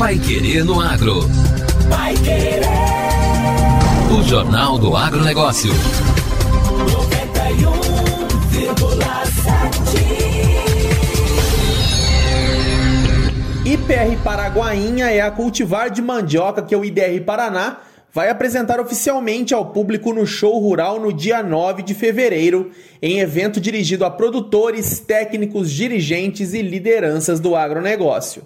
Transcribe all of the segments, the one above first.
Pai Querer no Agro. Pai Querer. O Jornal do Agronegócio. 91,7. IPR Paraguainha é a cultivar de mandioca que o IDR Paraná vai apresentar oficialmente ao público no Show Rural no dia 9 de fevereiro, em evento dirigido a produtores, técnicos, dirigentes e lideranças do agronegócio.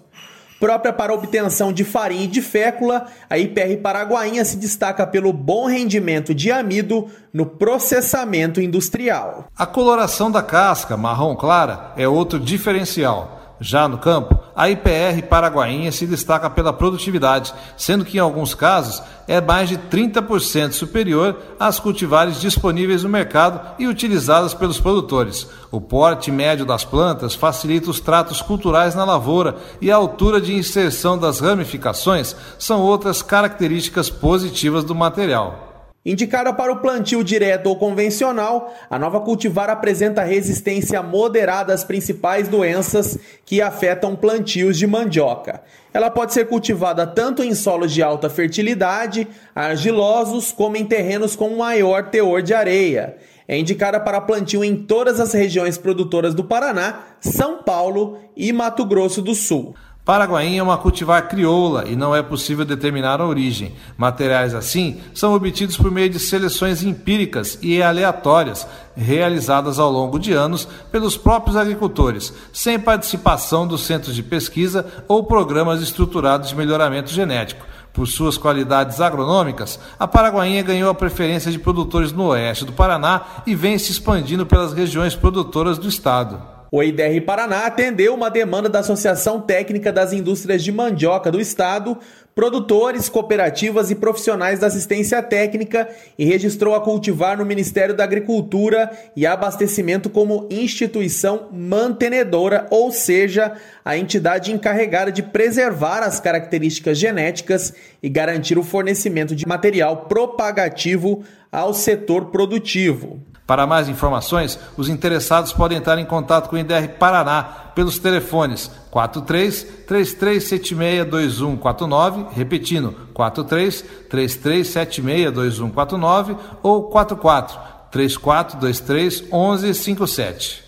Própria para obtenção de farinha e de fécula, a IPR Paraguainha se destaca pelo bom rendimento de amido no processamento industrial. A coloração da casca, marrom clara, é outro diferencial. Já no campo, a IPR paraguainha se destaca pela produtividade, sendo que em alguns casos é mais de 30% superior às cultivares disponíveis no mercado e utilizadas pelos produtores. O porte médio das plantas facilita os tratos culturais na lavoura e a altura de inserção das ramificações são outras características positivas do material. Indicada para o plantio direto ou convencional, a nova cultivar apresenta resistência moderada às principais doenças que afetam plantios de mandioca. Ela pode ser cultivada tanto em solos de alta fertilidade, argilosos, como em terrenos com maior teor de areia. É indicada para plantio em todas as regiões produtoras do Paraná, São Paulo e Mato Grosso do Sul. Paraguainha é uma cultivar crioula e não é possível determinar a origem. Materiais assim são obtidos por meio de seleções empíricas e aleatórias, realizadas ao longo de anos pelos próprios agricultores, sem participação dos centros de pesquisa ou programas estruturados de melhoramento genético. Por suas qualidades agronômicas, a Paraguainha ganhou a preferência de produtores no oeste do Paraná e vem se expandindo pelas regiões produtoras do estado. O IDR Paraná atendeu uma demanda da Associação Técnica das Indústrias de Mandioca do Estado, produtores, cooperativas e profissionais da assistência técnica e registrou a cultivar no Ministério da Agricultura e Abastecimento como instituição mantenedora, ou seja, a entidade encarregada de preservar as características genéticas e garantir o fornecimento de material propagativo ao setor produtivo. Para mais informações, os interessados podem entrar em contato com o IDR Paraná pelos telefones 43 3376 2149, repetindo 43 3376 2149 ou 44 3423 1157.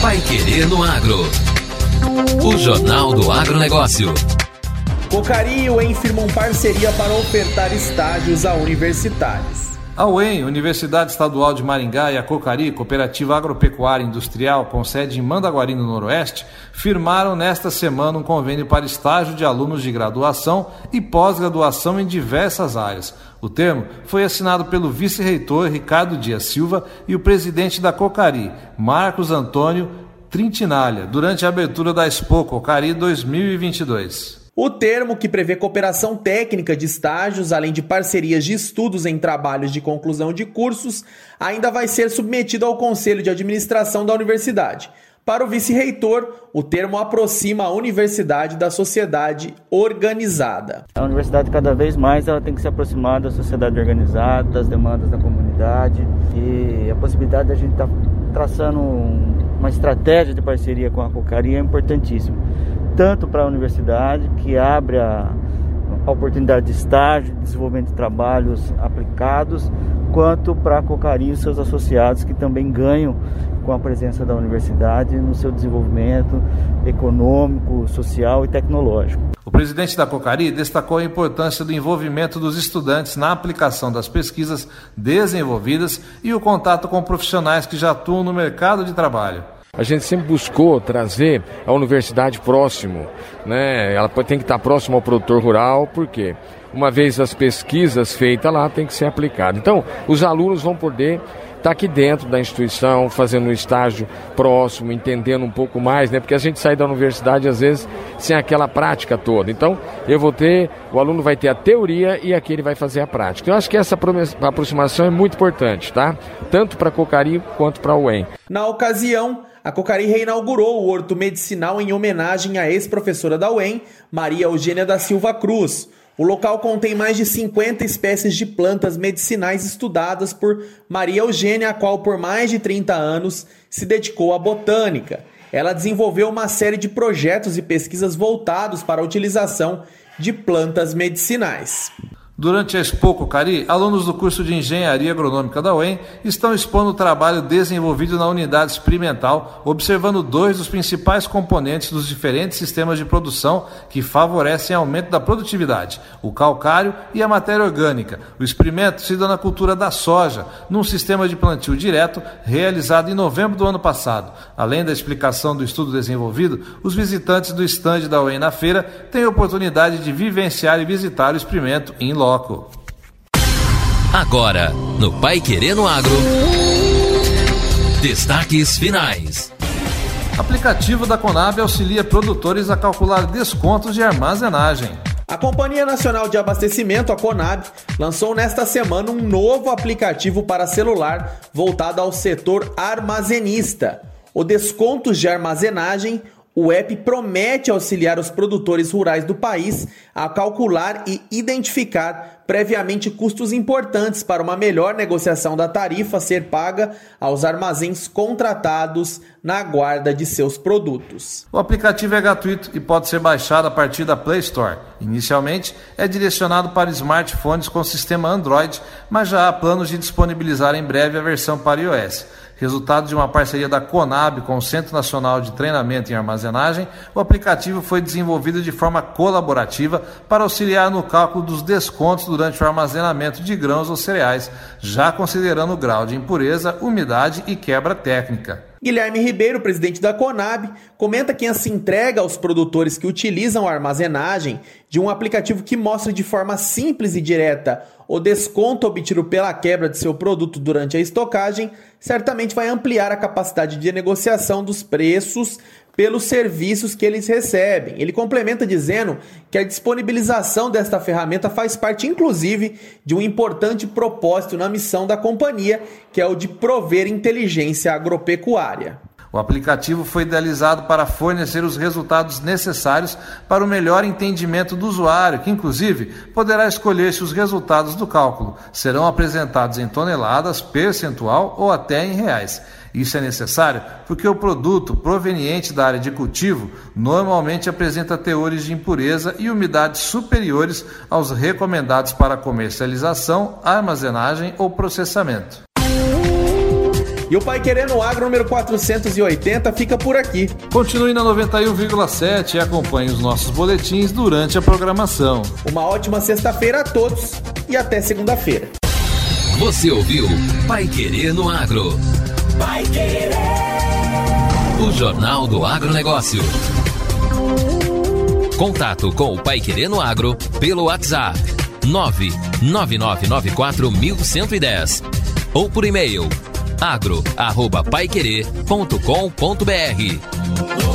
Vai querer no agro. O Jornal do Agronegócio. Cocari e UEM firmam parceria para ofertar estágios a universitários. A UEM, Universidade Estadual de Maringá e a Cocari, Cooperativa Agropecuária Industrial, com sede em Mandaguari, no Noroeste, firmaram nesta semana um convênio para estágio de alunos de graduação e pós-graduação em diversas áreas. O termo foi assinado pelo vice-reitor Ricardo Dias Silva e o presidente da Cocari, Marcos Antônio Trintinalha, durante a abertura da Expo Cocari 2022. O termo, que prevê cooperação técnica de estágios, além de parcerias de estudos em trabalhos de conclusão de cursos, ainda vai ser submetido ao Conselho de Administração da Universidade. Para o vice-reitor, o termo aproxima a universidade da sociedade organizada. A universidade, cada vez mais, ela tem que se aproximar da sociedade organizada, das demandas da comunidade e a possibilidade de a gente estar tá traçando uma estratégia de parceria com a Cocaria é importantíssima tanto para a universidade, que abre a, a oportunidade de estágio, de desenvolvimento de trabalhos aplicados, quanto para a Cocaria e seus associados, que também ganham com a presença da universidade no seu desenvolvimento econômico, social e tecnológico. O presidente da Cocari destacou a importância do envolvimento dos estudantes na aplicação das pesquisas desenvolvidas e o contato com profissionais que já atuam no mercado de trabalho. A gente sempre buscou trazer a universidade próximo, né? Ela tem que estar próximo ao produtor rural, por quê? Uma vez as pesquisas feitas lá, tem que ser aplicado. Então, os alunos vão poder estar aqui dentro da instituição, fazendo um estágio próximo, entendendo um pouco mais, né? Porque a gente sai da universidade às vezes sem aquela prática toda. Então, eu vou ter, o aluno vai ter a teoria e aqui ele vai fazer a prática. Eu acho que essa aproximação é muito importante, tá? Tanto para Cocari quanto para a UEM. Na ocasião, a Cocari reinaugurou o Horto Medicinal em homenagem à ex-professora da UEM, Maria Eugênia da Silva Cruz. O local contém mais de 50 espécies de plantas medicinais estudadas por Maria Eugênia, a qual por mais de 30 anos se dedicou à botânica. ela desenvolveu uma série de projetos e pesquisas voltados para a utilização de plantas medicinais. Durante a Expo Cocari, alunos do curso de Engenharia Agronômica da UEM estão expondo o trabalho desenvolvido na unidade experimental, observando dois dos principais componentes dos diferentes sistemas de produção que favorecem aumento da produtividade, o calcário e a matéria orgânica. O experimento se dá na cultura da soja, num sistema de plantio direto realizado em novembro do ano passado. Além da explicação do estudo desenvolvido, os visitantes do estande da UEM na feira têm a oportunidade de vivenciar e visitar o experimento em loco bloco. Agora, no Pai Querendo Agro. Destaques finais. Aplicativo da Conab auxilia produtores a calcular descontos de armazenagem. A Companhia Nacional de Abastecimento, a Conab, lançou nesta semana um novo aplicativo para celular voltado ao setor armazenista. O Descontos de Armazenagem o app promete auxiliar os produtores rurais do país a calcular e identificar previamente custos importantes para uma melhor negociação da tarifa ser paga aos armazéns contratados na guarda de seus produtos. O aplicativo é gratuito e pode ser baixado a partir da Play Store. Inicialmente, é direcionado para smartphones com sistema Android, mas já há planos de disponibilizar em breve a versão para iOS. Resultado de uma parceria da Conab com o Centro Nacional de Treinamento em Armazenagem, o aplicativo foi desenvolvido de forma colaborativa para auxiliar no cálculo dos descontos durante o armazenamento de grãos ou cereais, já considerando o grau de impureza, umidade e quebra técnica. Guilherme Ribeiro, presidente da Conab, comenta que se entrega aos produtores que utilizam a armazenagem de um aplicativo que mostra de forma simples e direta o desconto obtido pela quebra de seu produto durante a estocagem, certamente vai ampliar a capacidade de negociação dos preços pelos serviços que eles recebem. Ele complementa dizendo que a disponibilização desta ferramenta faz parte, inclusive, de um importante propósito na missão da companhia, que é o de prover inteligência agropecuária. O aplicativo foi idealizado para fornecer os resultados necessários para o melhor entendimento do usuário, que inclusive poderá escolher se os resultados do cálculo serão apresentados em toneladas, percentual ou até em reais. Isso é necessário porque o produto proveniente da área de cultivo normalmente apresenta teores de impureza e umidade superiores aos recomendados para comercialização, armazenagem ou processamento. E o Pai Querendo Agro número 480 fica por aqui. Continue na 91,7 e acompanhe os nossos boletins durante a programação. Uma ótima sexta-feira a todos e até segunda-feira. Você ouviu Pai Querendo Agro. Pai Querer. O Jornal do Agronegócio. Contato com o Pai Querendo Agro pelo WhatsApp 999941110 ou por e-mail agro@paiquerer.com.br.